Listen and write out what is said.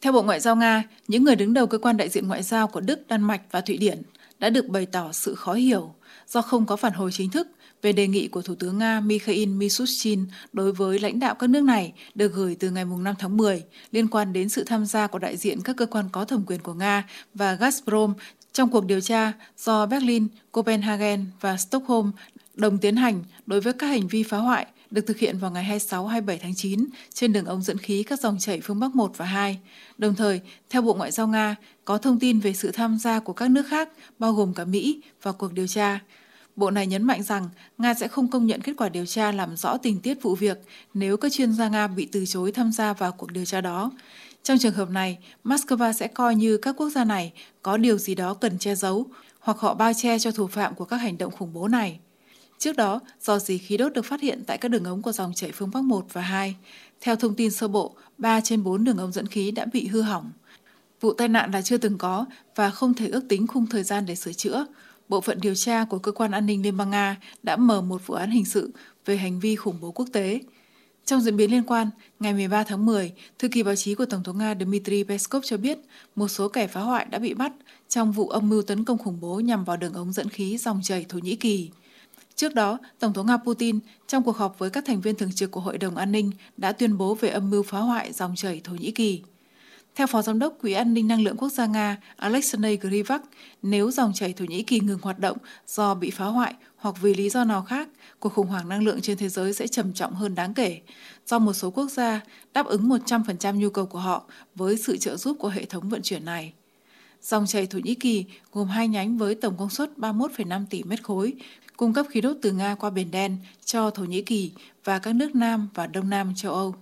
Theo Bộ Ngoại giao Nga, những người đứng đầu cơ quan đại diện ngoại giao của Đức, Đan Mạch và Thụy Điển đã được bày tỏ sự khó hiểu do không có phản hồi chính thức về đề nghị của Thủ tướng Nga Mikhail Mishustin đối với lãnh đạo các nước này được gửi từ ngày 5 tháng 10 liên quan đến sự tham gia của đại diện các cơ quan có thẩm quyền của Nga và Gazprom trong cuộc điều tra do Berlin, Copenhagen và Stockholm đồng tiến hành đối với các hành vi phá hoại được thực hiện vào ngày 26-27 tháng 9 trên đường ống dẫn khí các dòng chảy phương Bắc 1 và 2. Đồng thời, theo Bộ Ngoại giao Nga, có thông tin về sự tham gia của các nước khác, bao gồm cả Mỹ, vào cuộc điều tra. Bộ này nhấn mạnh rằng Nga sẽ không công nhận kết quả điều tra làm rõ tình tiết vụ việc nếu các chuyên gia Nga bị từ chối tham gia vào cuộc điều tra đó. Trong trường hợp này, Moscow sẽ coi như các quốc gia này có điều gì đó cần che giấu hoặc họ bao che cho thủ phạm của các hành động khủng bố này. Trước đó, do dì khí đốt được phát hiện tại các đường ống của dòng chảy phương Bắc 1 và 2. Theo thông tin sơ bộ, 3 trên 4 đường ống dẫn khí đã bị hư hỏng. Vụ tai nạn là chưa từng có và không thể ước tính khung thời gian để sửa chữa. Bộ phận điều tra của Cơ quan An ninh Liên bang Nga đã mở một vụ án hình sự về hành vi khủng bố quốc tế. Trong diễn biến liên quan, ngày 13 tháng 10, thư ký báo chí của Tổng thống Nga Dmitry Peskov cho biết một số kẻ phá hoại đã bị bắt trong vụ âm mưu tấn công khủng bố nhằm vào đường ống dẫn khí dòng chảy Thổ Nhĩ Kỳ. Trước đó, Tổng thống Nga Putin trong cuộc họp với các thành viên thường trực của Hội đồng An ninh đã tuyên bố về âm mưu phá hoại dòng chảy Thổ Nhĩ Kỳ. Theo Phó Giám đốc Quỹ an ninh năng lượng quốc gia Nga Alexei Grivak, nếu dòng chảy Thổ Nhĩ Kỳ ngừng hoạt động do bị phá hoại hoặc vì lý do nào khác, cuộc khủng hoảng năng lượng trên thế giới sẽ trầm trọng hơn đáng kể, do một số quốc gia đáp ứng 100% nhu cầu của họ với sự trợ giúp của hệ thống vận chuyển này. Dòng chảy Thổ Nhĩ Kỳ gồm hai nhánh với tổng công suất 31,5 tỷ mét khối, cung cấp khí đốt từ Nga qua Biển Đen cho Thổ Nhĩ Kỳ và các nước Nam và Đông Nam châu Âu.